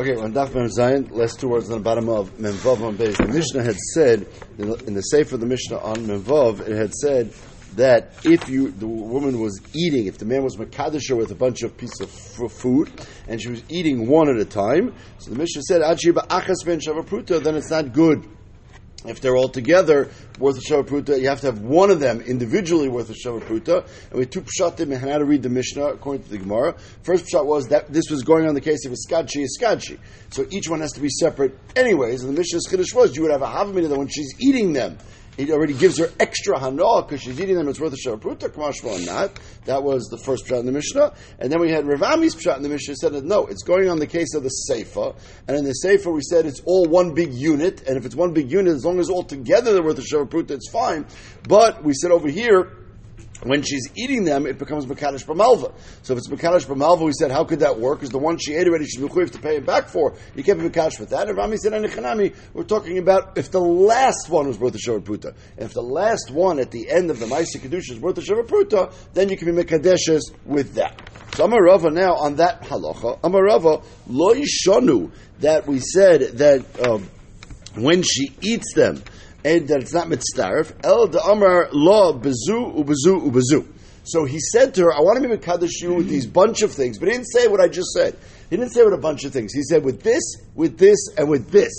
Okay, on Daf Mem Zayin, last two words on the bottom of Memvav on base. The Mishnah had said in the, Sefer of the Mishnah on Memvav, it had said that if you the woman was eating, if the man was makadisha with a bunch of pieces of f- food, and she was eating one at a time, so the Mishnah said, "Achiba achas ben shavapruta," then it's not good. If they're all together worth a shavapruta, you have to have one of them individually worth a shavapruta. And we two pshatim and how to read the Mishnah according to the Gemara. First pshat was that this was going on the case of iskadshi iskadshi. So each one has to be separate anyways. And the Mishnah's chiddush was you would have a havamina that when she's eating them, he already gives her extra hanoah because she's eating them. It's worth a shavapruta. Kamashma not. That was the first pshat in the Mishnah. And then we had Rav Ami's pshat in the Mishnah said that no, it's going on the case of the seifa. And in the seifa we said it's all one big unit. And if it's one big unit, as long as all together they're worth a shavapruta, it's fine. But we said over here when she's eating them, it becomes Makadish B'malva. So if it's Makadish B'malva, we said, how could that work? Because the one she ate already, she's Mechuyev to pay it back for. You can't be Makadish with that. And Rami said, Anichanami, we're talking about if the last one was worth a Shavar Pruta. And if the last one at the end of the Maisi Kedusha is worth a Shavar Pruta, then you can be Makadeshes with that. So Amarava now on that halacha, Amarava, lo yishonu, that we said that um, when she eats them, and that it's not mitzdarif. El de Amar lo bezu ubezu ubezu. So he said to her, "I want to be mekadosh you with these bunch of things," but he didn't say what I just said. He didn't say with a bunch of things. He said with this, with this, and with this.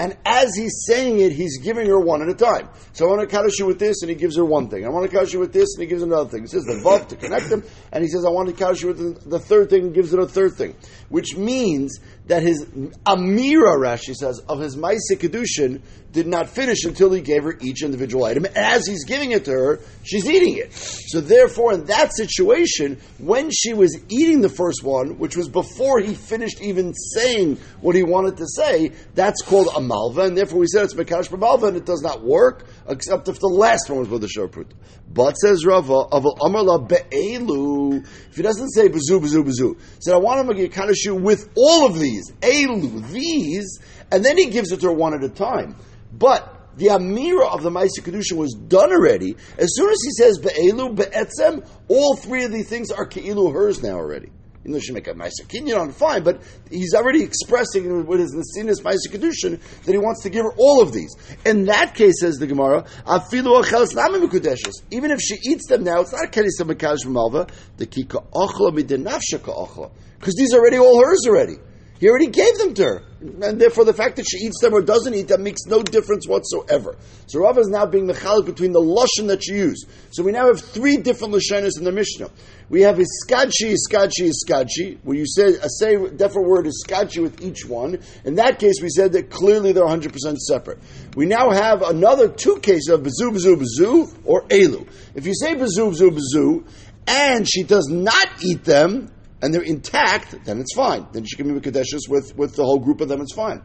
And as he's saying it, he's giving her one at a time. So I want to kaddish you with this, and he gives her one thing. I want to kaddish you with this, and he gives her another thing. He says the vav to connect them, and he says I want to kaddish you with the, the third thing, and gives her a third thing. Which means that his Amira, Rashi says, of his Maisa Kedushin did not finish until he gave her each individual item. As he's giving it to her, she's eating it. So therefore, in that situation, when she was eating the first one, which was before he finished even saying what he wanted to say, that's called a malva, and therefore we said it's Mekash malva, and it does not work, except if the last one was with the shorprut. But says Rava, of Amarla be'elu, if he doesn't say bazu, bazu, bazu, said, I want him to get kind of shoe with all of these, elu, these, and then he gives it to her one at a time. But the Amira of the Maisa Kedusha was done already. As soon as he says Be'elu, Be'etzem, all three of these things are Ke'ilu hers now already. You know, she make a Maisa on fine, but he's already expressing with his Nasinas Maisa Kedushin that he wants to give her all of these. In that case, says the Gemara, Afilu Achelas Nami Mekudeshes. Even if she eats them now, it's not a Kedis of Mekadosh Malva, the Kika Ochla Midinafsha Ochla. Because these are already all hers already. He already gave them to her. And therefore, the fact that she eats them or doesn't eat them makes no difference whatsoever. So Rav is now being mechalik between the lashon that she used. So we now have three different lashonas in the Mishnah. We have iskadshi, iskadshi, iskadshi, where you say a say different word iskadshi with each one. In that case, we said that clearly they're 100% separate. We now have another two cases of bazu, bazu, bazu, or elu. If you say bazu, bazu, bazu, and she does not eat them, and they're intact, then it's fine. Then she can be Kadeshus with, with the whole group of them, it's fine.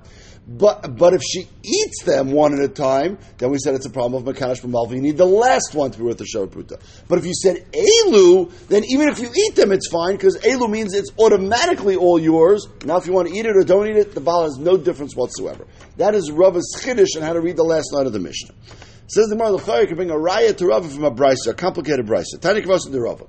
But but if she eats them one at a time, then we said it's a problem of Makanash B'malva. You need the last one to be worth the Shavapruta. But if you said Elu, then even if you eat them, it's fine, because Elu means it's automatically all yours. Now if you want to eat it or don't eat it, the Baal has no difference whatsoever. That is Rava's Chiddush and how to read the last line of the Mishnah. Says the Mar you can bring a raya to Rava from a brisa, a complicated brisa. Tani Kavos the Rava.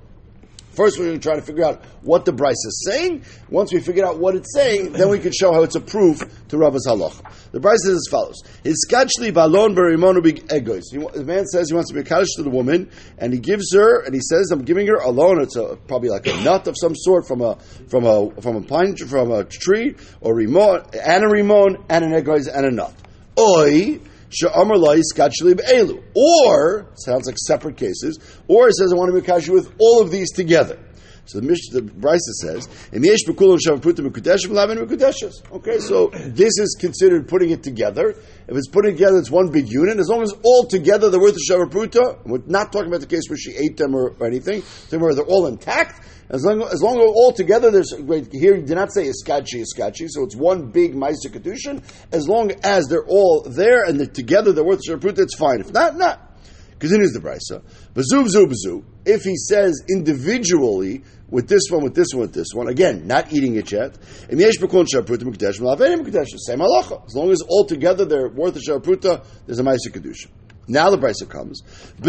First, we're going to try to figure out what the Brisa is saying. Once we figure out what it's saying, then we can show how it's a proof to Rabba's halach. The Brisa is as follows: His skachli balon berimonu egos. The man says he wants to be kaddish to the woman, and he gives her, and he says, "I'm giving her a loan. It's a, probably like a nut of some sort from a from a from a pine from a tree or rimon and a rimon and an egos and a nut. Oi." Or, sounds like separate cases, or it says, I want to be kashu with all of these together. So the Mishnah, the Brisa says, "In yesh b'kulam shavaputim mekudeshim lavin mekudeshes." Okay, so this is considered putting it together. If it's putting it together, it's one big unit. As long as all together they're worth a Shavapruta, we're not talking about the case where she ate them or, or anything, they're all intact. As long as long as all together, there's here you did not say iskachi iskachi, so it's one big ma'aser kedushin. As long as they're all there and they're together, they're worth sharput. It's fine. If not, not. Because Continues the brisa. Bazu bazu bazu. If he says individually with this one, with this one, with this one, again, not eating it yet. Same halacha. As long as all together they're worth a sharpruta, there's a ma'aser kedushin. Now the brisa comes. Uh,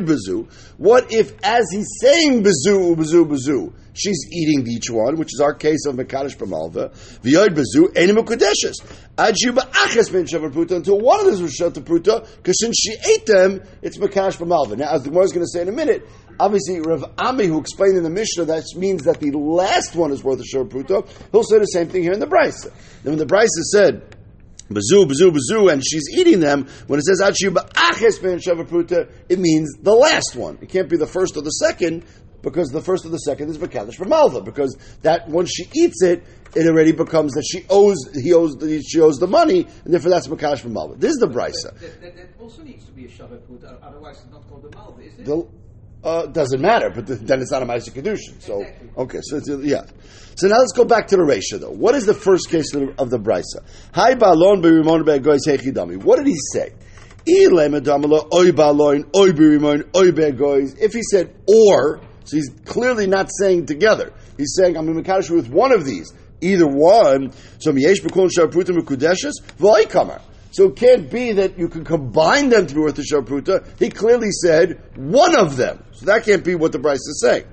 bezu. What if, as he's saying bezu, bezu, bezu, she's eating each one, which is our case of mekadosh b'malva, ve'oid bezu, enim ukudeshes. Adju shavar pruta, until one of those was to pruta, because since she ate them, it's mekadosh b'malva. Now, as the Gemara is going to say in a minute, obviously Rav Ami, who explained in the Mishnah, that means that the last one is worth a shavar pruta, he'll say the same thing here in the brisa. Then when the brisa said, Bazu, bazoo, bazoo, and she's eating them. When it says Achiyu ba'aches it means the last one. It can't be the first or the second, because the first or the second is for Malva, because that once she eats it, it already becomes that she owes, he owes, she owes the money, and therefore that's for Malva. This is the brisa. That, that, that, also needs to be a shavapruta, otherwise it's not called a malva, is it? The, uh, doesn't matter, but then it's not a Maisa Kedushin. So, okay, so yeah. So now let's go back to the Resha, though. What is the first case of the, of the Brisa? Hi balon berimon be'egois hechidami. What did he say? Ile medamala oy balon oy berimon oy be'egois. If he said or, so he's clearly not saying together. He's saying, I'm in Mekadosh with one of these. Either one. So miyesh bekun sharprutim ukudeshes, v'oikamar. So it can't be that you can combine them to be worth sharpruta. He clearly said one of them. So that can't be what the Brisa is saying.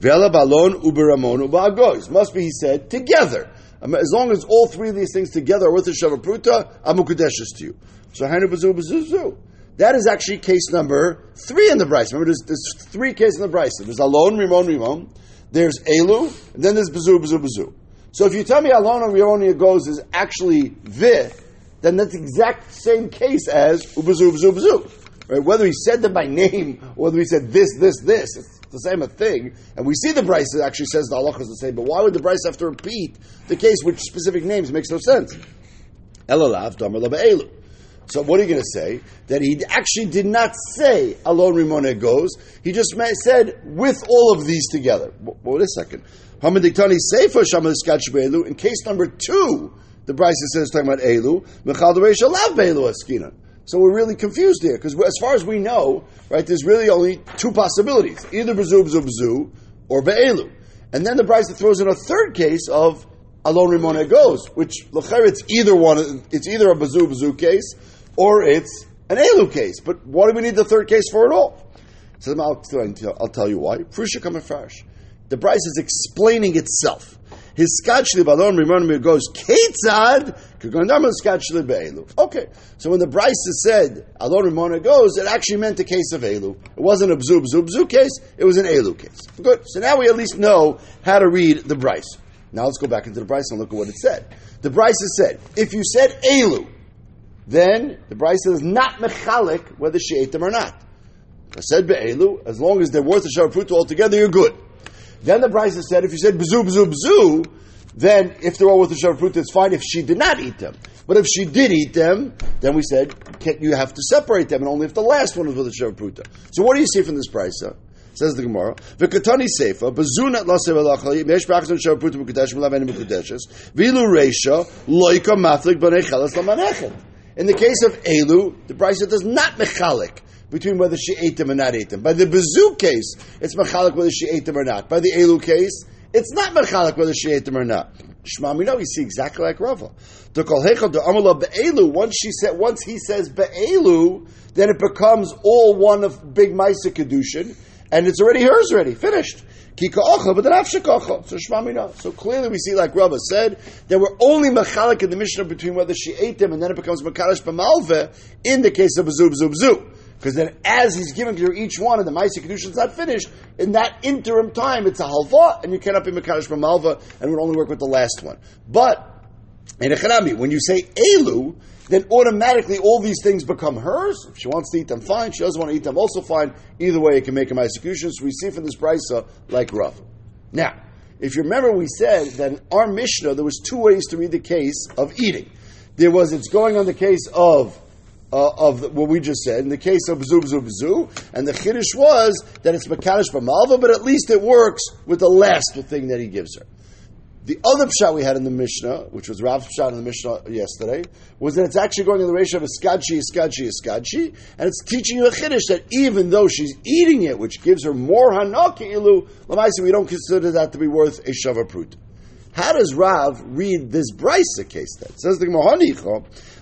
Vela balon uberamon ubagois. Must be, he said, together. Um, As long as all three of these things together are worth a shavapruta, I'm ukudeshes to you. So hainu bazu bazuzu. That is actually case number three in the Brisa. Remember, there's, there's three cases in the Brisa. There's alon, rimon, rimon. There's elu, and then there's bazu, bazu, bazu. So if you tell me alon or rimon goes is actually vi, then that's the exact same case as ubazu, ubazu, ubazu. Right? Whether he said them by name, or whether he said this, this, this, it's the same thing. And we see the Brisa that actually says the halacha is the same. But why would the Brisa have to repeat the case with specific names? It makes no sense. Elalav, damar be'elu. So what are you going to say? That he actually did not say alon rimone goes. He just said with all of these together. Wait a second. Hamadiktani sefer shamadiskat shbe'elu. In case number two, the Brisa says talking about elu. Mechal dereisha lav be'elu askina. So we're really confused here because as far as we know, right, there's really only two possibilities: either bezu bezu or be'elu. And then the Brisa throws in a third case of alon rimone goes, which l'cher it's either one. It's either a bezu bezu case or it's an elu case. But what do we need the third case for at all? So I'll, I'll tell you why. Frusha fresh. The Brisa is explaining itself. His skachli balon rimon goes ketzad. Okay, so when the Brisa said alon rimon goes, it actually meant a case of elu. It wasn't a bzu bzu bzu case. It was an elu case. Good. So now we at least know how to read the Brisa. Now let's go back into the Brisa and look at what it said. The Brisa said, if you said elu, then the Brisa is not mechalik whether she ate them or not. I said be'elu, as long as they're worth a sharpruta altogether, you're good. Then the Brisa said, if you said bzu bzu bzu, then if they're all worth a sharpruta, it's fine if she did not eat them. But if she did eat them, then we said you have to separate them, and only if the last one was with a sharpruta. So what do you see from this Brisa? Says the Gemara, "V'katani seifa bezunat lasev alachali mesh b'achzon sharpruta b'kudesh m'laveni b'kudeshes v'ilu reisha loika maflik b'nei chelas lamanechet." In the case of Elu, the Brisa does not mechalik between whether she ate them or not ate them. By the Bezu case, it's mechalik whether she ate them or not. By the Elu case, it's not mechalik whether she ate them or not. Shema, we know we see exactly like Rava. The kol hechel the amala be'elu. Once she said, once he says be'elu, then it becomes all one of big Maisa kedushin, and it's already hers already finished. Kika ocha, but then. So Shema Mina. So clearly we see, like Rava said, that we're only mechalik in the Mishnah between whether she ate them and then it becomes mekadash b'malve in the case of a zub zub zub. Because then, as he's giving to each one, and the Maisa Kedusha is not finished, in that interim time, it's a halva, and you cannot be Mekadosh B'malva, and would only work with the last one. But, in a Chanami, when you say Elu, then automatically all these things become hers. If she wants to eat them, fine. She doesn't want to eat them, also fine. Either way, it can make a Maisa Kedusha. So we see from this Brisa, like Rav. Now, if you remember, we said that in our Mishnah, there was two ways to read the case of eating. There was, it's going on the case of uh, of what we just said in the case of bzu bzu bzu, and the chiddush was that it's makadosh b'malva, but at least it works with the last thing that he gives her. The other pshat we had in the Mishnah, which was Rav's pshat in the Mishnah yesterday, was that it's actually going in the ratio of iskadshi, iskadshi, iskadshi, and it's teaching you a chiddush that even though she's eating it, which gives her more hanaki ilu, lamaisa, we don't consider that to be worth a shava prut. How does Rav read this brisa case then? Says the Gemara,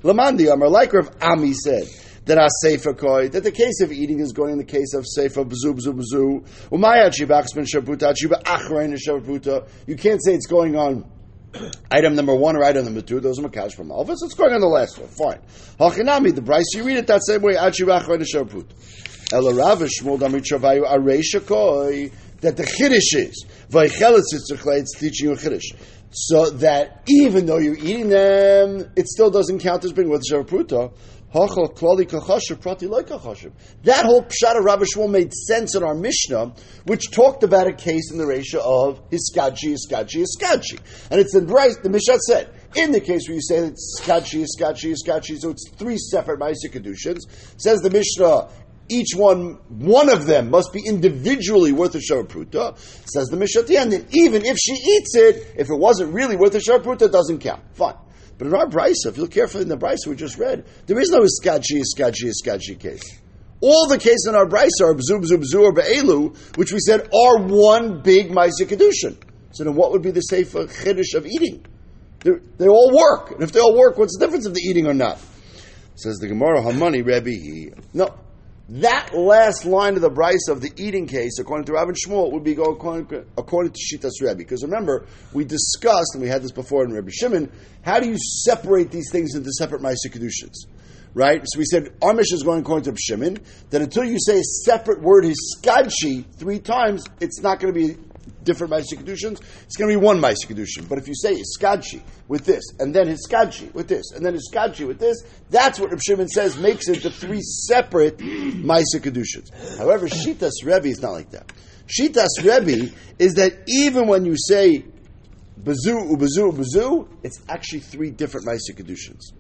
Lamandi Amar, like Rav Ami said, that our sefer koi, that the case of eating is going in the case of sefer bzu bzu bzu. Umayat shibachs ben shavuta shiba achrein shavuta. You can't say it's going on item number one or item number two. Those are makash from Alvis. It's going on the last one. Fine. Hachinami, the Brisa, you read it that same way. Ad shiba achrein shavuta. Ela Rav Shmuel Damrit Shavayu Areisha koi that the chiddush is it's teaching you a chiddush. So that even though you're eating them, it still doesn't count as being with shavapruta. That whole pshat of Rabbi Shmuel made sense in our Mishnah, which talked about a case in the ratio of hiskaji, hiskaji, hiskaji. And it's in the Mishnah said, in the case where you say that hiskaji, hiskaji, hiskaji, so it's three separate Maisa Kedushin, says the Mishnah, each one, one of them must be individually worth a shavapruta, says the end. And even if she eats it, if it wasn't really worth a shavapruta, it doesn't count. Fine. But in our brisa, if you look carefully in the brisa we just read, there is no iskachi, iskachi, iskachi case. All the cases in our brisa are bzu, bzu, bzu, or be'elu, which we said are one big ma'aseh kedushin. So then what would be the safer chiddush of eating? They're, they all work. And if they all work, what's the difference of the eating or not? Says the Gemara, Hamani Rebbe. No, that last line of the Brisa of the eating case, according to Rabbi Shmuel, would be according, according to Shitas Rebbe. Because remember, we discussed, and we had this before in Rabbi Shimon, how do you separate these things into separate Maisa Kedushins? Right? So we said, our mission is going according to Shimon, that until you say a separate word, his skadshi, three times, it's not going to be different Maisa Kedushin, it's going to be one Maisa Kedushin. But if you say Iskadshi with this, and then Hiskadshi with this, and then Hiskadshi with this, that's what Reb Shimon says makes it the three separate Maisa Kedushins. However, Shitas Rebbe is not like that. Shitas Rebbe is that even when you say Bazu, Ubazu, Ubazu, it's actually three different Maisa Kedushins.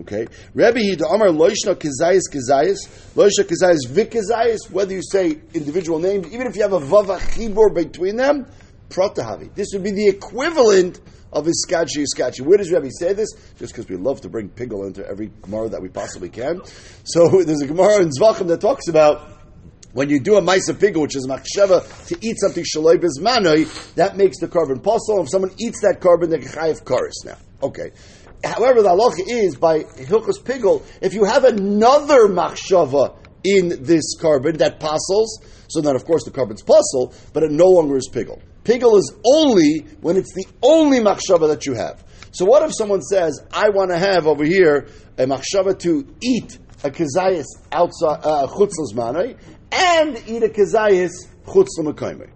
Okay, Rabbi Yida Amar Loishna Kizayis Kizayis Loishna Kizayis Vikizayis. Whether you say individual names, even if you have a Vava Chibur between them, Protahavi. This would be the equivalent of Iskachi Iskachi. Where does Rabbi say this? Just because we love to bring Pigel into every Gemara that we possibly can. So there's a Gemara in Zvachim that talks about when you do a Maisa Pigel, which is machshava, to eat something shaloi bezmanoi, that makes the carbon possible. If someone eats that carbon, they're chayiv karis now. Okay. However, the halacha is by Hilchos Pigel, if you have another machshava in this carbon that passes, so then of course the carbon's puzzle, but it no longer is Pigel. Pigel is only when it's the only machshava that you have. So what if someone says, I want to have over here a machshava to eat a kazayas outside uh, chutzlas and eat a kazayas chutzla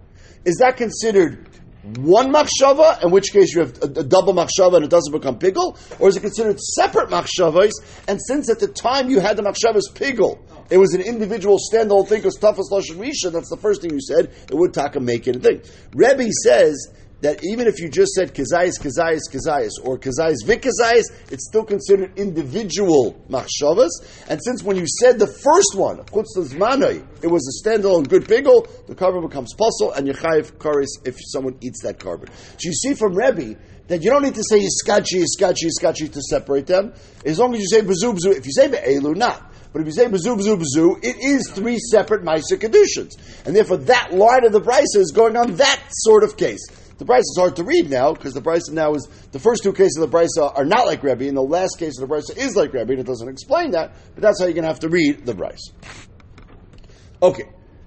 Is that considered one machshava, in which case you have a, a double machshava and it doesn't become pigul, or is it considered separate machshavas? And since at the time you had the machshavas pigul, it was an individual standalone thing because tafas lashon risha. That's the first thing you said. It would taka make it a thing. Rebbe says that even if you just said kazayis, kazayis, kazayis, or kazayis, vikazayis, it's still considered individual machshavas. And since when you said the first one, it was a standalone good pigel, the carbon becomes puzzle, and yechayiv karis if someone eats that carbon. So you see from Rebbe that you don't need to say iskachi, iskachi, iskachi to separate them. As long as you say bezu, bezu. If you say be'elu, not. But if you say bezu, bezu, bezu, it is three separate Maisa Kedushians. And therefore that line of the Brisa is going on that sort of case. The Brisa is hard to read now because the Brisa now is the first two cases of the Brisa are not like Rebbe, and the last case of the Brisa is like Rebbe, and it doesn't explain that. But that's how you're going to have to read the Brisa. Okay.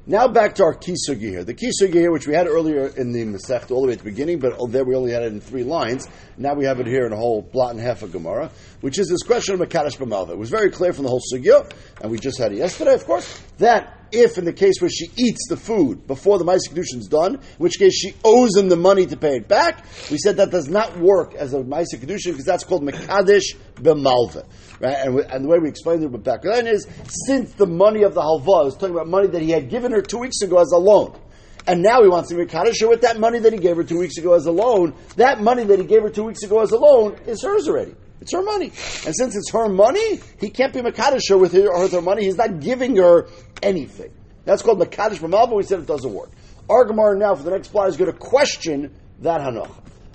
Now back to our kisugi here. The kisugi here, which we had earlier in the Masech, all the way at the beginning, but there we only had it in three lines. Now we have it here in a whole blot and half of Gemara, which is this question of Makadash B'malva. It was very clear from the whole sugya, and we just had it yesterday, of course, that if in the case where she eats the food before the Maisa Kedushin is done, in which case she owes him the money to pay it back, we said that does not work as a Maisa Kedushin because that's called Mekadesh B'malva. Right? And, we, and, the way we explained it back then is, since the money of the halva is talking about money that he had given her two weeks ago as a loan, and now he wants to be Kaddish with that money that he gave her two weeks ago as a loan, that money that he gave her two weeks ago as a loan is hers already. It's her money. And since it's her money, he can't be Makadisha with her, with her money. He's not giving her anything. That's called Makadish but we said it doesn't work. Our Gemara now, for the next part, is going to question that Hanoch.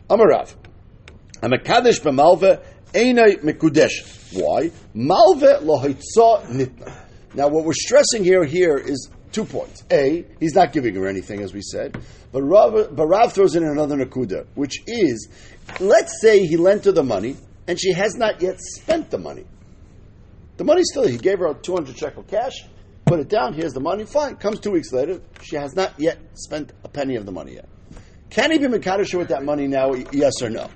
Amarav. A Makadish B'malve Einay Mekudesh. Why? Malve Lohoitza Nitna. Now, what we're stressing here, here is two points. A, he's not giving her anything, as we said. But Rav, but Rav throws in another nakuda, which is, let's say he lent her the money, and she has not yet spent the money. The money's still, he gave her a 200 shekel cash, put it down, here's the money, fine. Comes two weeks later, she has not yet spent a penny of the money yet. Can he be Makadish with that money now, yes or no?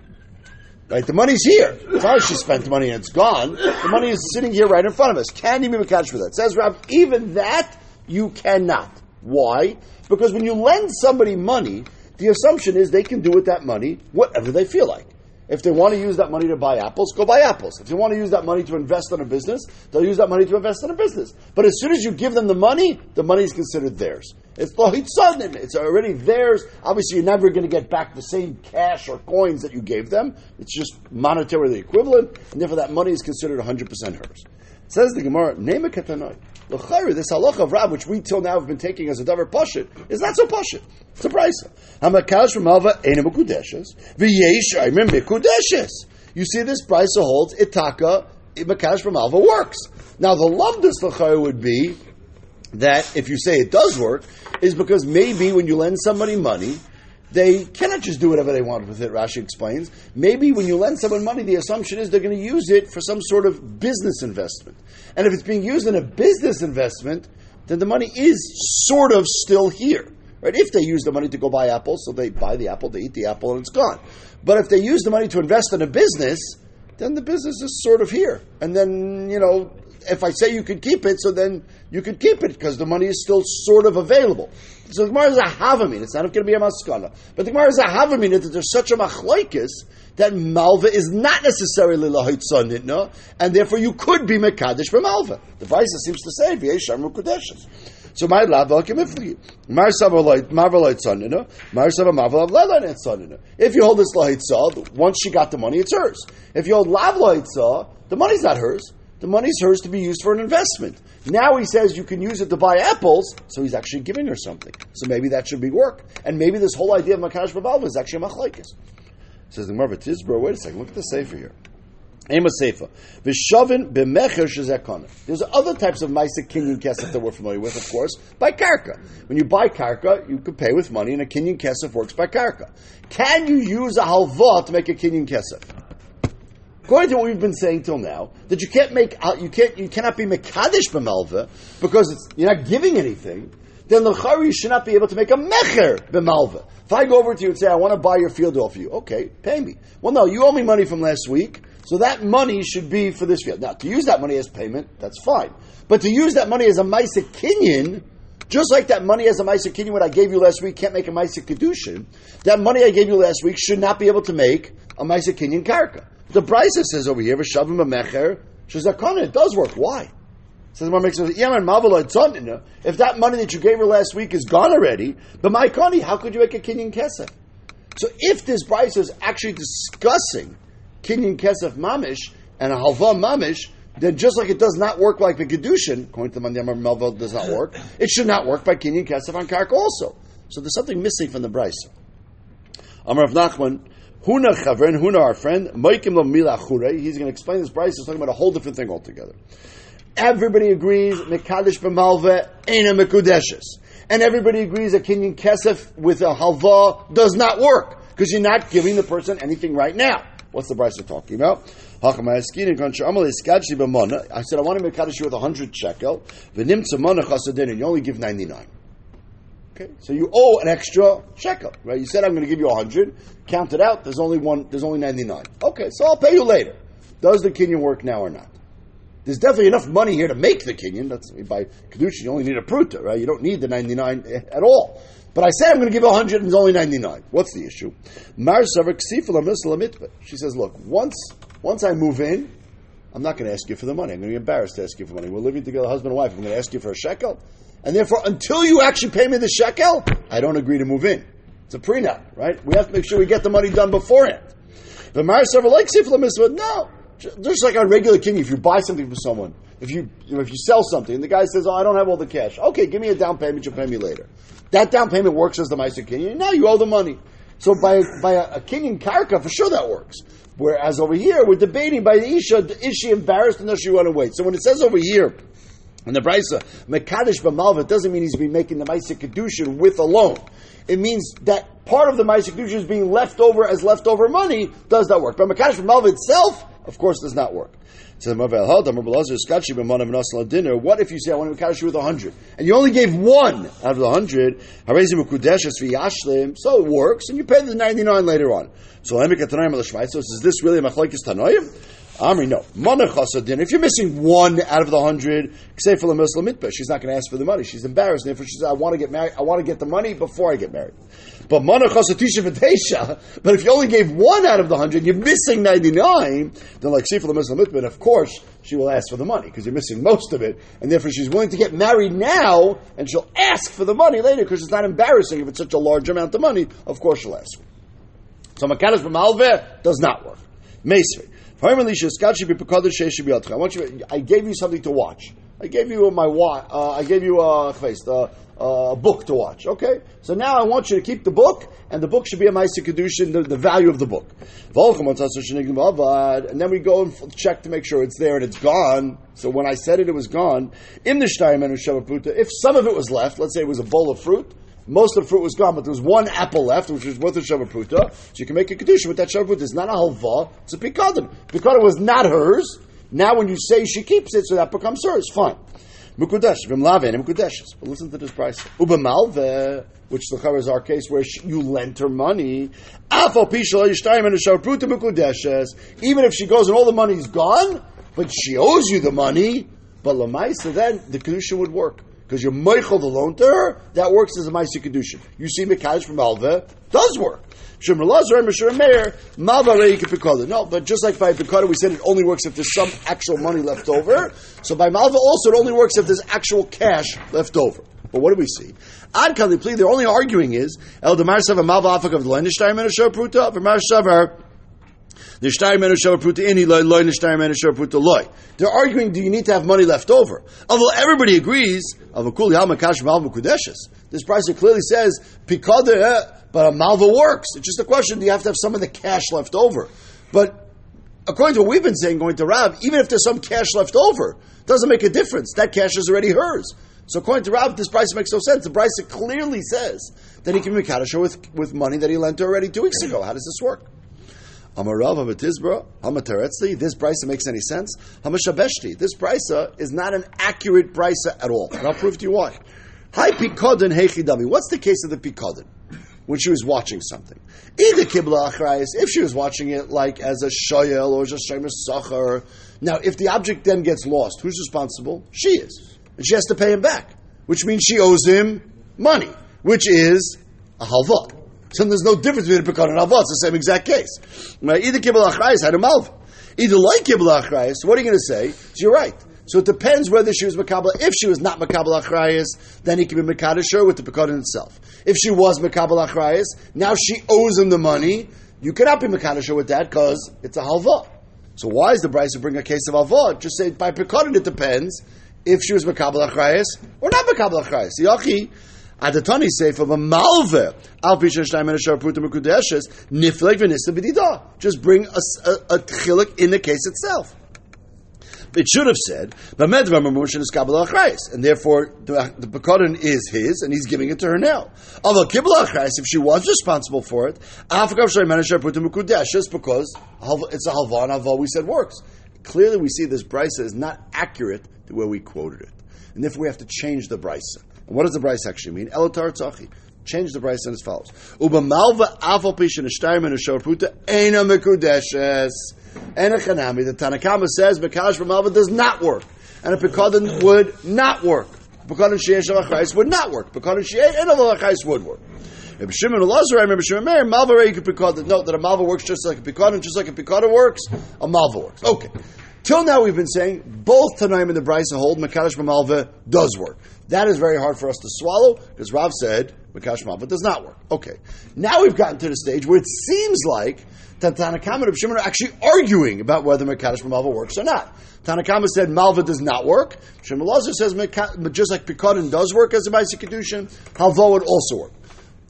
Right, the money's here. It's she spent the money and it's gone. The money is sitting here right in front of us. Can you be Makadish for that? Says Rav, even that you cannot. Why? Because when you lend somebody money, the assumption is they can do with that money whatever they feel like. If they want to use that money to buy apples, go buy apples. If they want to use that money to invest in a business, they'll use that money to invest in a business. But as soon as you give them the money, the money is considered theirs. It's lohitzanim. It's already theirs. Obviously, you're never going to get back the same cash or coins that you gave them. It's just monetarily equivalent, and therefore that money is considered 100% hers. Says the Gemara, name a katanoi. L'chayru, this halacha of Rab, which we till now have been taking as a davar pashit, is not so pashit. It's a brisa. Hamakash from Alva ena mekudeshes, v'yesh aymer mekudeshes. You see, this brisa holds itaka makash from Alva works. Now, the love this l'chayru would be that if you say it does work, is because maybe when you lend somebody money, they cannot just do whatever they want with it, Rashi explains. Maybe when you lend someone money, the assumption is they're going to use it for some sort of business investment. And if it's being used in a business investment, then the money is sort of still here. Right? If they use the money to go buy apples, so they buy the apple, they eat the apple, and it's gone. But if they use the money to invest in a business, then the business is sort of here. And then, you know, if I say you could keep it, so then you could keep it because the money is still sort of available. So the Gemara is a havamin. It's not going to be a maskana. But the Gemara is a havamin that there's such a machlaikis that malva is not necessarily lahitza nitna, and therefore you could be mekadesh for malva. The Brisa seems to say v'yesham kudeshes. So my. Mar sava marvalite lelanit sonina. If you hold this lahitza, once she got the money, it's hers. If you hold lav lahitza, the money's not hers. The money's hers to be used for an investment. Now he says you can use it to buy apples, so he's actually giving her something. So maybe that should be work. And maybe this whole idea of Makash Babalva is actually a machlaikis. Says the Gemara, Tizbro, wait a second, look at the Sefer here. Ema Sefer. Vishavin b'mecher shezekana. There's other types of Maisa Kinyan Kesef that we're familiar with, of course, by Karka. When you buy Karka, you could pay with money, and a Kinyan Kesef works by Karka. Can you use a halva to make a Kinyan Kesef? According to what we've been saying till now, that you can't make you can't you cannot be mekadesh b'malva because you're not giving anything. Then l'chari you should not be able to make a mecher b'malva. If I go over to you and say I want to buy your field off you, okay, pay me. Well, no, you owe me money from last week, so that money should be for this field. Now, to use that money as payment, that's fine. But to use that money as a ma'isa kinyan, just like that money as a Maisa Kinyan, what I gave you last week, can't make a Maisa Kedushin, that money I gave you last week should not be able to make a Maisa Kinyan Karka. The Brisa says over here, "V'shavim mecher shezakana." It does work. Why? Says the makes sense. If that money that you gave her last week is gone already, but my kani, how could you make a kinyan kesef? So if this Brisa is actually discussing kinyan kesef mamish and a halva mamish, then just like it does not work like the kedushin, according to the Mandiyamar Melville, does not work. It should not work by kinyan kesef on kark also. So there's something missing from the Brisa. Amar Rav Nachman. Huna Chavren, Huna our friend, lo mila He's going to explain this price. He's talking about a whole different thing altogether. Everybody agrees Mekadesh b'malve a Mekudeshes. And everybody agrees that Kinyan Kesef with a halva does not work because you're not giving the person anything right now. What's the price talking about? I said, I want to make Kaddish with 100 shekel, and you only give 99. Okay, so you owe an extra shekel, right? You said I'm going to give you a hundred. Count it out. There's only one. There's only ninety nine. Okay, so I'll pay you later. Does the kinyan work now or not? There's definitely enough money here to make the kinyan. That's by kedusha. You only need a pruta, right? You don't need the ninety nine at all. But I say I'm going to give you a hundred and it's only ninety nine. What's the issue? She says, look, once once I move in, I'm not going to ask you for the money. I'm going to be embarrassed to ask you for money. We're living together, husband and wife. I'm going to ask you for a shekel. And therefore, until you actually pay me the shekel, I don't agree to move in. It's a prenup, right? We have to make sure we get the money done beforehand. The Mar several like no. Just like on regular king, if you buy something from someone, if you, you know, if you sell something, and the guy says, "Oh, I don't have all the cash." Okay, give me a down payment. You'll pay me later. That down payment works as the Meiser Kinyan. Now you owe the money. So by by a, a Kinyan Karka, for sure that works. Whereas over here, we're debating by the Isha, is she embarrassed and does she to wait? So when it says over here, And the Brisa, Mekadesh B'malva doesn't mean he's been making the Maisa Kedushin with a loan. It means that part of the Maisa Kedushin is being left over as leftover money. Does that work? But Mekadesh B'malva itself, of course, does not work. So what if you say I want to Mekadesh with a hundred and you only gave one out of the hundred? So it works, and you pay the ninety nine later on. So so is this really a machlokes tanoim? Amri, no. Monachasa If you're missing one out of the hundred, the Muslim mitbah, she's not going to ask for the money. She's embarrassed. Therefore, she says, "I want to get married. I want to get the money before I get married." But monachasa tisha But if you only gave one out of the hundred, you're missing ninety nine. Then, like the Muslim mitbah, of course she will ask for the money because you're missing most of it, and therefore she's willing to get married now, and she'll ask for the money later because it's not embarrassing if it's such a large amount of money. Of course, she'll ask. So makadosh b'malveh does not work. Mesri. I want you. I gave you something to watch. I gave you my watch. Uh, I gave you a uh, a book to watch. Okay, so now I want you to keep the book, and the book should be a ma'aser kedushin, the, the value of the book. And then we go and check to make sure it's there and it's gone. So when I said it, it was gone. In the if some of it was left, let's say it was a bowl of fruit, most of the fruit was gone, but there was one apple left, which was worth a shavapruta. So you can make a kedusha with that shavapruta. It's not a halva; it's a pikadon. Pikadon was not hers. Now, when you say she keeps it, so that becomes hers. Fine. Mukudesh, v'mlave and mukudeshes. But listen to this price. Ubemalve, which the is our case where you lent her money. Even if she goes and all the money's gone, but she owes you the money, but lamaisa, then the kedusha would work because you're Michael the loan to her, that works as a Maisi Kedushin. You see Mekadosh from Alva, does work. No, but just like by Picada, we said it only works if there's some actual money left over. So by Malva also, it only works if there's actual cash left over. But what do we see? Ad Kalipli, they're only arguing is, El Demar Savar Malva Afak of the Lenishtai Menashar Pruta, Vermar Savar, they're arguing, do you need to have money left over? Although everybody agrees, this price clearly says, eh, but a malva works. It's just a question, do you have to have some of the cash left over? But according to what we've been saying, going to Rav, even if there's some cash left over, doesn't make a difference. That cash is already hers. So according to Rav, this price makes no sense. The price clearly says that he can be kaddish with, with money that he lent her already two weeks ago. How does this work? Amarav Hamatizbra, Hamateretzli, this brisa makes any sense. Hamashabeshti, this brisa is not an accurate brisa at all. And I'll prove to you why. Hi Pikodin Heichidami. What's the case of the Pikodin? When she was watching something. Either Kibla Achrayas, if she was watching it like as a Shoyel or just Shemus Sachar. Now, if the object then gets lost, who's responsible? She is. And she has to pay him back, which means she owes him money, which is a halva. So there's no difference between a pekan and alva. It's the same exact case. Either kibbul achrayis had a malva. Either like kibbul achrayis. What are you going to say? So you're right. So it depends whether she was makabel. If she was not makabel achrayis, then he can be makadisher with the pekan itself. If she was makabel achrayis, now she owes him the money. You cannot be makadisher with that because it's a halva. So why is the Brisa to bring a case of alva? Just say by pekan it depends if she was makabel achrayis or not makabel achrayis. Yachi. Adatani from a malve al pisha shtayim and sharputa mekudeshes nifleg v'nista. Just bring a, a, a chilik in the case itself. It should have said, "B'medvar mamushin is kabbalah achrayis," and therefore the, the pekodin is his, and he's giving it to her now. Although achrayis, if she was responsible for it, mekudeshes, because it's a halvan halva we said works. Clearly, we see this brisa is not accurate to where we quoted it, and therefore we have to change the brisa. What does the Brisa actually mean? Elotar tzachi. Change the Brisa and as follows. Uba malva afal pishin ashtayim and ashorputa ena mekudeshes. Ena chanami. The Tanakama says Mekash malva does not work. And a Pekadon would not work. Pekadon sheyesh alachais would not work. Pekadon sheyesh and alachais would work. If Shimon Elazar, I remember Shimon Meir, Malva Pekadon. Note that a Malva works just like a Pekadon, just like a Pekadon works, a Malva works. Okay. Till now, we've been saying both Tanaim and the Brisa hold Mekadosh Malva does work. That is very hard for us to swallow because Rav said Mekadosh Malva does not work. Okay, now we've gotten to the stage where it seems like that Tanakama and Shimon are actually arguing about whether Mekadosh Malva works or not. Tanakama said Malva does not work. Shimon Lazar says just like Pekadon does work as a Maisa Kedushin, Halva would also work.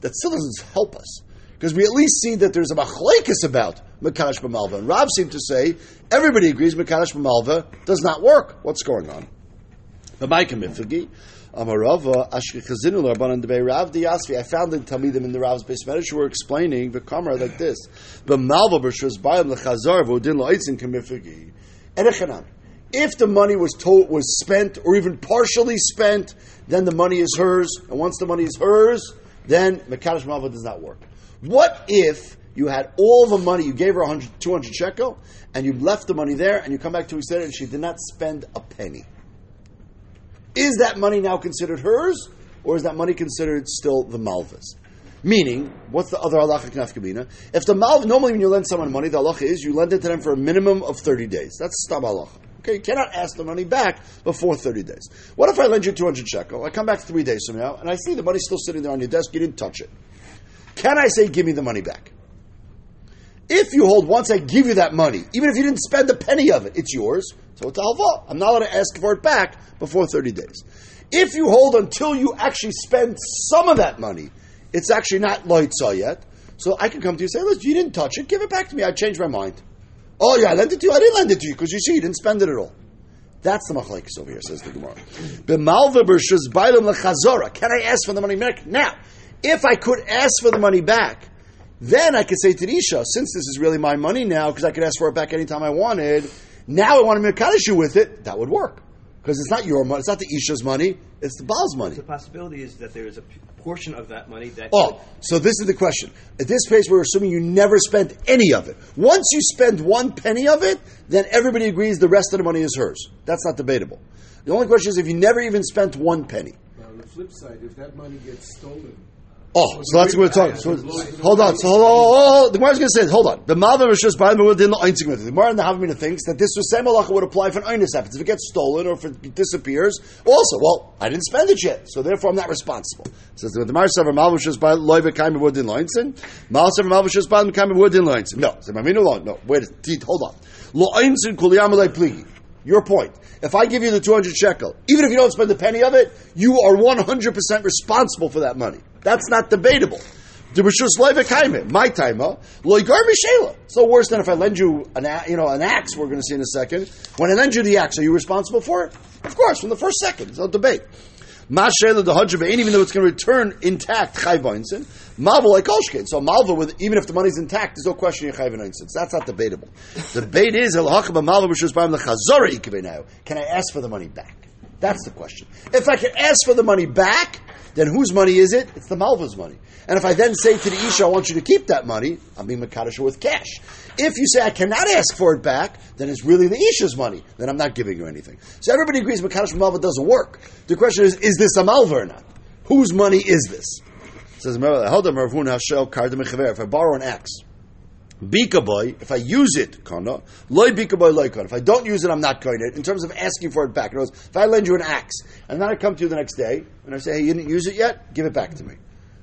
That still doesn't help us because we at least see that there's a machlekes about Mekadosh B'malva. And Rav seemed to say everybody agrees Mekadosh B'malva does not work. What's going on? Uh, Diyasvi. I found in Talmidim in the Rav's base Medish were explaining the Kamar like this. If the money was told, was spent or even partially spent, then the money is hers. And once the money is hers, then Mekadosh Malva does not work. What if you had all the money, you gave her 100, 200 shekel, and you left the money there, and you come back two weeks later, and she did not spend a penny? Is that money now considered hers, or is that money considered still the Malva's? Meaning, what's the other halacha nafkamina? If the malva, normally when you lend someone money, the halacha is you lend it to them for a minimum of 30 days. That's stam halacha. Okay, you cannot ask the money back before 30 days. What if I lend you 200 shekel? I come back three days from now, and I see the money still sitting there on your desk, you didn't touch it. Can I say, give me the money back? If you hold, once I give you that money, even if you didn't spend a penny of it, it's yours. So it's halva. I'm not allowed to ask for it back before 30 days. If you hold until you actually spend some of that money, it's actually not loitza yet. So I can come to you and say, listen, you didn't touch it, give it back to me. I changed my mind. Oh yeah, I lent it to you. I didn't lend it to you because you see you didn't spend it at all. That's the machlekes over here, says the Gemara. Can I ask for the money back? Now, if I could ask for the money back, then I could say to the Isha, since this is really my money now, because I could ask for it back anytime I wanted, now I want to make a you with it, that would work. Because it's not your money, it's not the Isha's money, it's the Baal's money. The possibility is that there is a portion of that money that. Oh, so this is the question. At this place, we're assuming you never spent any of it. Once you spend one penny of it, then everybody agrees the rest of the money is hers. That's not debatable. The only question is if you never even spent one penny. Now, on the flip side, if that money gets stolen, Oh, so that's what we're talking. So, hold on. So hold on. Oh, oh, oh, hold on. The Gemara is going to say, hold on. The Malva was just by the Einzig The Gemara in the Havamina thinks that this same halacha would apply if an Einus happens. If it gets stolen or if it disappears, also, well, I didn't spend it yet, so therefore I'm not responsible. Says the Gemara Malva was just by loive kaim within Malva was just by kaim within Leinsin. No, so Maminu long. No, wait. Hold on. Lo Einzin kuliyam pligi. Your point. If I give you the 200 shekel, even if you don't spend a penny of it, you are 100% responsible for that money. That's not debatable. My timer, Loigar Mishela. So worse than if I lend you an, you know, an axe, we're going to see in a second. When I lend you the axe, are you responsible for it? Of course, from the first second. There's no debate. Mashela the Hajjava, even though it's going to return intact, Chayv Einstein. Malva like Oshkin. So Malva, with, even if the money's intact, there's no question you're That's not debatable. The debate is, Malva Rishus Baim the now. Can I ask for the money back? That's the question. If I can ask for the money back, then whose money is it? It's the Malva's money. And if I then say to the Isha, I want you to keep that money, I'm being Makadasha with cash. If you say I cannot ask for it back, then it's really the Isha's money. Then I'm not giving you anything. So everybody agrees Makadash Malva doesn't work. The question is, is this a Malva or not? Whose money is this? It says, if I borrow an axe, Bikaboy, if I use it, kana, loy bikaboy loy kana. If I don't use it, I'm not going it. In terms of asking for it back. In other words, if I lend you an axe, and then I come to you the next day, and I say, hey, you didn't use it yet? Give it back to me.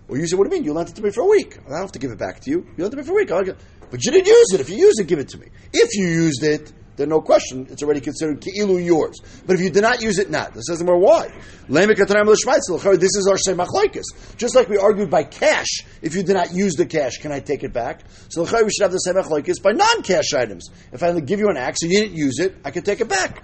Or you say, what do you mean? You lent it to me for a week. I don't have to give it back to you. You lent it to me for a week. Get, But you didn't use it. If you use it, give it to me. If you used it, then no question, it's already considered ki'ilu yours. But if you did not use it, not. This says more why. This is our same. Just like we argued by cash, if you did not use the cash, can I take it back? So we should have the same by non-cash items. If I give you an axe and you didn't use it, I can take it back.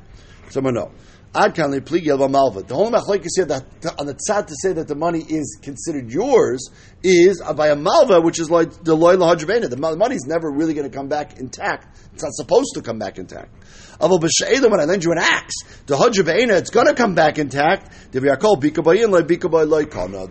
Someone know. Ad kan malva. The whole machlekes said that on the tzad to say that the money is considered yours is by a malva, which is like the loy lahadravena. The money is never really going to come back intact. It's not supposed to come back intact. Aval b'she'edim, when I lend you an axe, the hadravena, it's going to come back intact. That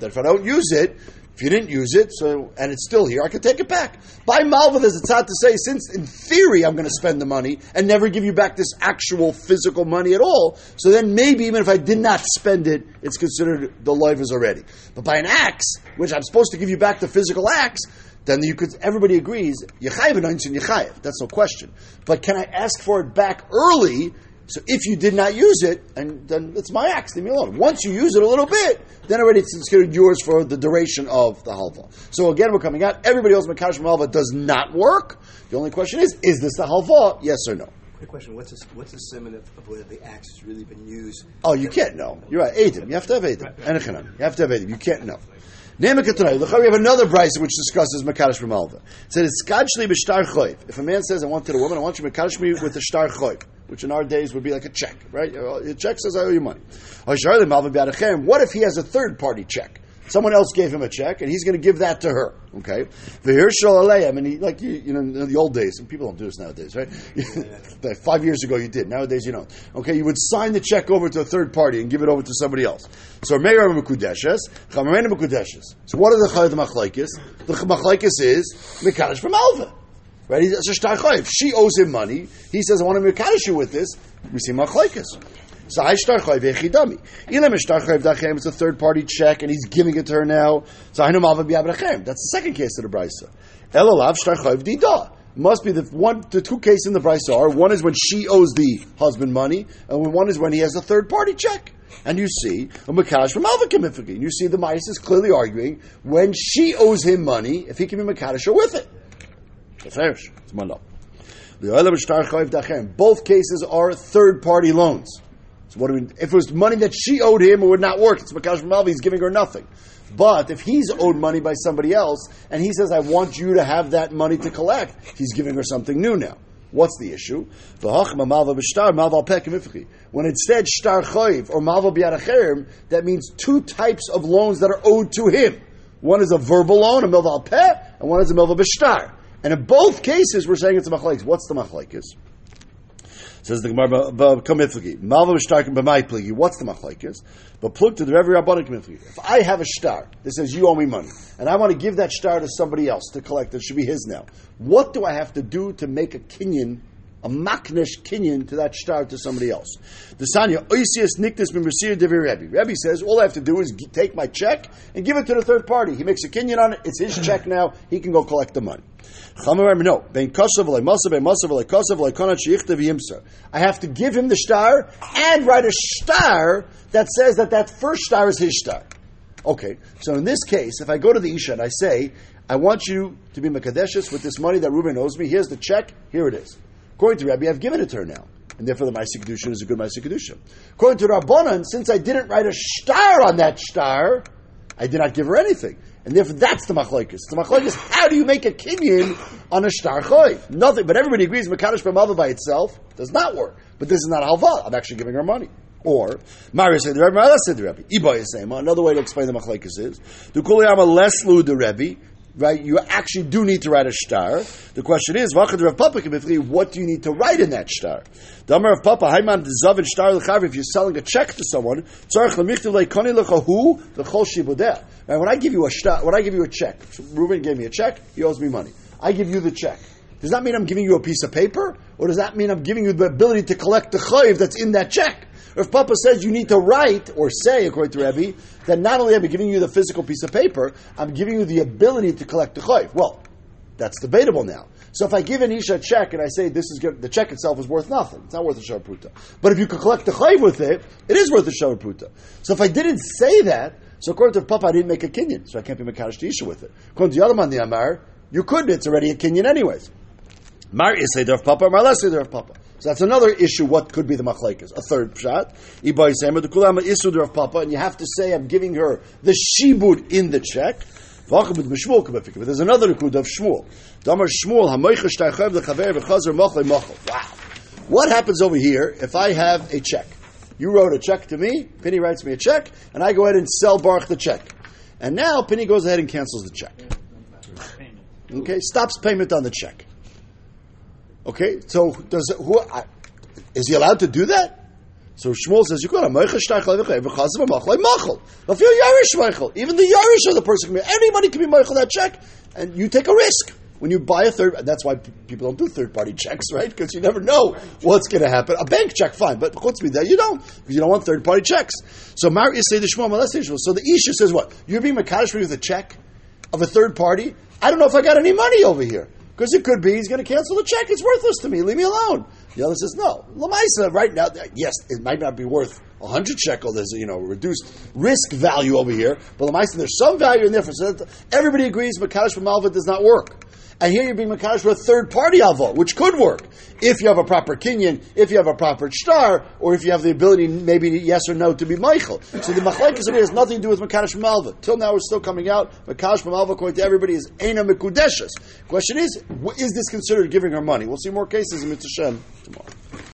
if I don't use it, if you didn't use it, so and it's still here, I could take it back. By Malva, there's a tzad to say, since in theory I'm going to spend the money and never give you back this actual physical money at all, so then maybe even if I did not spend it, it's considered the life is already. But by an axe, which I'm supposed to give you back the physical axe, then you could. Everybody agrees yechayev and yechayev. That's no question. But can I ask for it back early? So if you did not use it, and then it's my axe, leave me alone. Once you use it a little bit, then already it's considered yours for the duration of the halva. So again, we're coming out. Everybody else makash halva does not work. The only question is, is this the halva? Yes or no? Quick question: What's a, what's the simon of, of whether the axe has really been used? Oh, you can't know. You're right. Edim. You have to have edim. Enechanan. You have to have edim. You can't know. We have another brisa which discusses Makadosh B'malva. It says, If a man says, I want to the woman, I want you to Makadosh me with the Shtar Choyv. Which in our days would be like a check, right? A check says I owe you money. What if he has a third party check? Someone else gave him a check, and he's going to give that to her. Okay, mean, he, like you, you know, in the old days, and people don't do this nowadays, right? Five years ago, you did. Nowadays, you don't. Okay, you would sign the check over to a third party and give it over to somebody else. So Meir Mekudeshes, Chamarena Mekudeshes. So what are the Chay the Machlaikis? The Machlaikis is Mekadosh from Alva. Right? He's a. She owes him money. He says, "I want to mekadosh you with this." We see machlekes. So I shtar chayiv echidami. Ilam shtar chayiv dachem. It's a third party check, and he's giving it to her now. So I know malva biabrachem. That's the second case of the brisa. Elolav shtar chayiv dida. Must be the one, the two cases in the brisa are one is when she owes the husband money, and one is when he has a third party check. And you see a makadosh from alva kimifiki. You see the mice is clearly arguing when she owes him money, if he can be makadosh her with it. Both cases are third party loans. So what do we, if it was money that she owed him, it would not work. It's Makash Malvi, he's giving her nothing. But if he's owed money by somebody else, and he says, I want you to have that money to collect, he's giving her something new now. What's the issue? When it said shtar choiv or malva biaracherim, that means two types of loans that are owed to him. One is a verbal loan, a milva peh, and one is a milva b'shtar. And in both cases, we're saying it's a machlekes. What's the machlekes? Says the Gemara, "Kamiflagi malva shtarkim b'may pligi." What's the machlekes? But plug to the Revi Rabbanim kamiflagi. If I have a shtar that says you owe me money, and I want to give that shtar to somebody else to collect, it should be his now. What do I have to do to make a kinyan a maknesh kinyan to that shtar to somebody else. The Sanya, oisius niktis b'mersir devi Rebbe. Rebbe says, all I have to do is take my check and give it to the third party. He makes a kinyan on it, it's his check now, he can go collect the money. No, I have to give him the shtar and write a shtar that says that that first shtar is his shtar. Okay, so in this case, if I go to the Isha and I say, I want you to be Makadeshis with this money that Reuben owes me, here's the check, here it is. According to Rabbi, I've given it to her now. And therefore the Maisa Kedusha is a good Maisa Kedusha. According to Rabbanan, since I didn't write a shtar on that shtar, I did not give her anything. And therefore that's the machlokes. The machlokes, how do you make a kinyan on a shtar choiv? Nothing, but everybody agrees Makadish B'mava by itself does not work. But this is not halva. I'm actually giving her money. Or, Mario said the Rebbe, Mario said the Rebbe. Iba is another way to explain the machlokes is, the kuliyama leslu the Rebbe, right? You actually do need to write a shtar. The question is, what do you need to write in that shtar? The Amar of Papa, Haiman Zavin Star if you're selling a check to someone, right? When I give you a shtar, when I give you a check, Reuben gave me a check, he owes me money. I give you the check. Does that mean I'm giving you a piece of paper? Or does that mean I'm giving you the ability to collect the chayiv that's in that check? If Papa says you need to write or say, according to Rebbe, that not only am I giving you the physical piece of paper, I'm giving you the ability to collect the chayiv. Well, that's debatable now. So if I give an isha a check and I say this is the check itself is worth nothing, it's not worth a shavapruta. But if you could collect the chayiv with it, it is worth a shavapruta. So if I didn't say that, so according to Papa, I didn't make a kinyan, so I can't be makadosh to isha with it. According to Yadaman the Amar, you could, it's already a kinyan anyways. Mar is say Papa, Mar less say Papa. So that's another issue. What could be the machlekes? A third shot. Ibai sema the kulama isud of papa, and you have to say I'm giving her the shibud in the check. But there's another kud of Shmuel. Wow. What happens over here if I have a check? You wrote a check to me. Penny writes me a check, and I go ahead and sell Baruch the check. And now Penny goes ahead and cancels the check. Okay, stops payment on the check. Okay, so does who is he allowed to do that? So Shmuel says you got a Even the Yarish of the person can be anybody can be meichel that check, and you take a risk when you buy a third. That's why people don't do third party checks, right? Because you never know what's going to happen. A bank check, fine, but that you don't because you don't want third party checks. So Mar say the Shmuel So the Isha says what? You're being makadosh with a check of a third party. I don't know if I got any money over here. Because it could be he's going to cancel the check. It's worthless to me. Leave me alone. The other says, no. Lamaisa, right now, yes, it might not be worth 100 shekel. There's, you know, reduced risk value over here. But Lamaisa, there's some value in there. For, so everybody agrees Makadosh Malva does not work. And here you're being Makadosh with a third party avo, which could work. If you have a proper kinyan, if you have a proper shtar, or if you have the ability, maybe yes or no, to be Michael. So the Machlaikis has nothing to do with Makadosh Malva. Till now, it's still coming out. Makadosh Malva, according to everybody, is Ena Mekudeshes. Question is, is this considered giving her money? We'll see more cases in Mitzvah tomorrow.